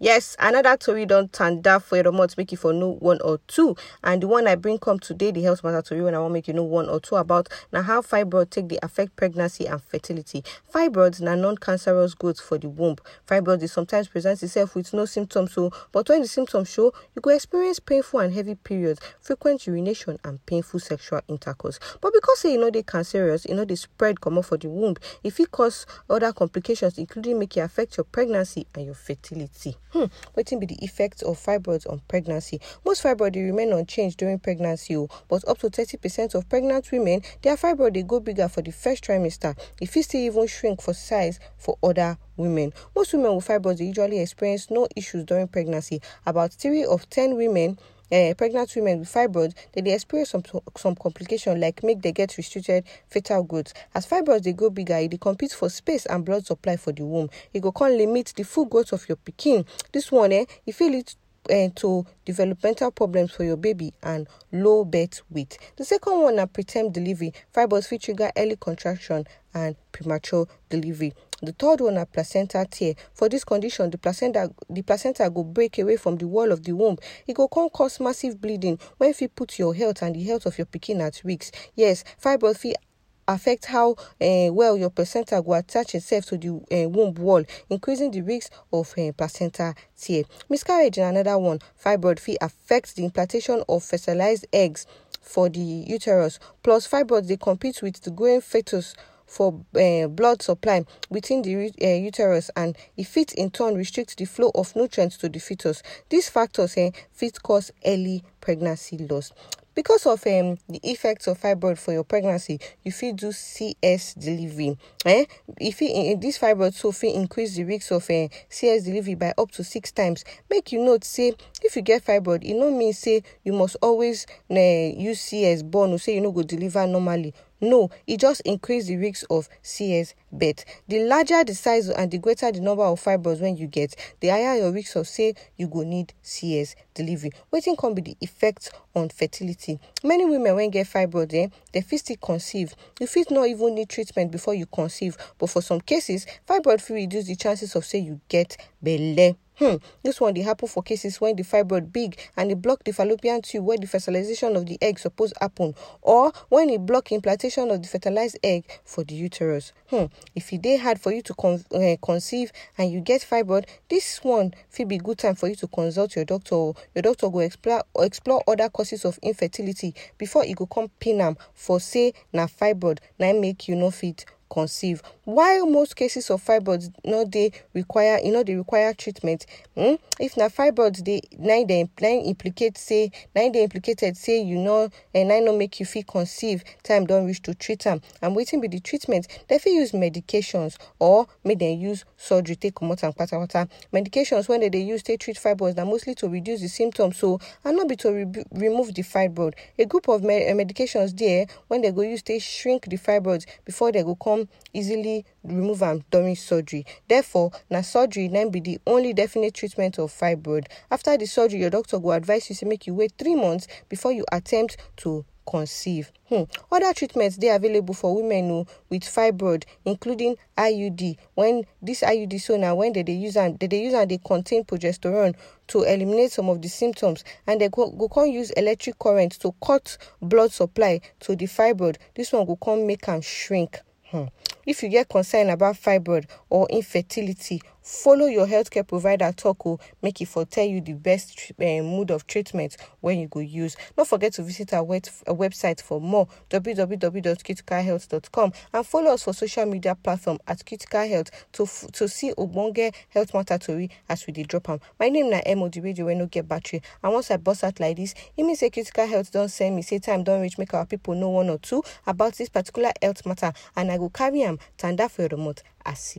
Yes, another tori don tanda for your month make you for no one or two. And the one I bring come today, the health matter to you, when I want make you know one or two about now how fibroid take the affect pregnancy and fertility. Fibroids are non-cancerous growth for the womb. Fibroid is sometimes presents itself with no symptoms, so but when the symptoms show, you go experience painful and heavy periods, frequent urination, and painful sexual intercourse. But because you know they cancerous, you know they spread come for the womb, if it cause other complications, including make it affect your pregnancy and your fertility. Hmm, wetin be the effects of fibroids on pregnancy? Most fibroids remain unchanged during pregnancy o, but up to thirty percent of pregnant women, their fibroid dey go bigger for the first trimester. E fit still even shrink for size for other women. Most women with fibroids usually experience no issues during pregnancy. About three of ten women uh, pregnant women with fibroids they dey experience some some complication like make they get restricted fetal growth as fibroids they grow bigger dey compete for space and blood supply for the womb It go come limit the full growth of your pikin this one eh e fit lead uh, to developmental problems for your baby and low birth weight. The second one na preterm delivery. Fibroids fit trigger early contraction and premature delivery. The third one na placenta tear. For this condition, the placenta the placenta go break away from the wall of the womb. It go come cause massive bleeding wey fit put your health and the health of your pikin at risk. Yes, fibroid fit affect how uh, well your placenta go attach itself to the uh, womb wall, increasing the risk of uh, placenta tear. Miscarriage na another one. Fibroid fit affect the implantation of fertilized eggs for the uterus. Plus, fibroids they compete with the growing fetus for uh, blood supply within the uh, uterus and e fit in turn restricts the flow of nutrients to the fetus. These factors uh, fit cause early pregnancy loss. Because of um, the effects of fibroid for your pregnancy, you fit do CS delivery. Eh? If it, this fibroid so fit increase the risk of uh, CS delivery by up to six times. Make you note say if you get fibroid, e no mean say you must always uh, use CS born or say you no go deliver normally. No, it just increases the risk of CS birth. The larger the size and the greater the number of fibroids when you get, the higher your risk of say you go need CS delivery. Wetin come be the effect on fertility? Many women when get fibroids, eh, they fit still conceive. You fit not even need treatment before you conceive, but for some cases, fibroid fit reduce the chances of say you get belle. Hmm, this one dey happen for cases when the fibroid big and e block the fallopian tube where the fertilization of the egg suppose happen, or when e block implantation of the fertilized egg for the uterus. Hmm, if it dey hard for you to con uh, conceive and you get fibroid, this one fit be good time for you to consult your doctor. Or your doctor go explore explore other causes of infertility before e go come pin for say na fibroid na make you no fit conceive. While most cases of fibroids no dey require e no dey require treatment? Hmm, if na fibroids dey na dey na implicate say na dey implicated say you no and na no make you fit conceive time don reach to treat them. I'm wetin be the treatment? Dem fit use medications or make dem use surgery take comot am kpatakpata medications wey dem dey use take treat fibroids na mostly to reduce the symptoms so and no be to re remove the fibroid. A group of me eh, medications dey eh, wey dem go use take shrink the fibroids before dem go come easily remove am during surgery. Therefore, na surgery na be the only definite treatment of fibroid. After the surgery, your doctor go advise you to make you wait three months before you attempt to conceive. Hmm. Other treatments dey available for women oh, with fibroid, including IUD. When this IUD so now when they dey use am, they dey use am dey contain progesterone to eliminate some of the symptoms, and they go, go come use electric current to cut blood supply to the fibroid. This one go come make am shrink. Hmm. If you get concern about fibroid or infertility, follow your healthcare provider talk o make it for tell you the best uh, mode of treatment when you go use. Not forget to visit our web website for more www.criticalhealth.com and follow us for social media platform at Critical Health to to see ogbonge health matter tori as we dey drop am. My name na Emo the radio wey no get battery and once I burst out like this, e mean say Critical health don't send me say time don't reach make our people know one or two about this particular health matter and I go carry am tanda for your remote as.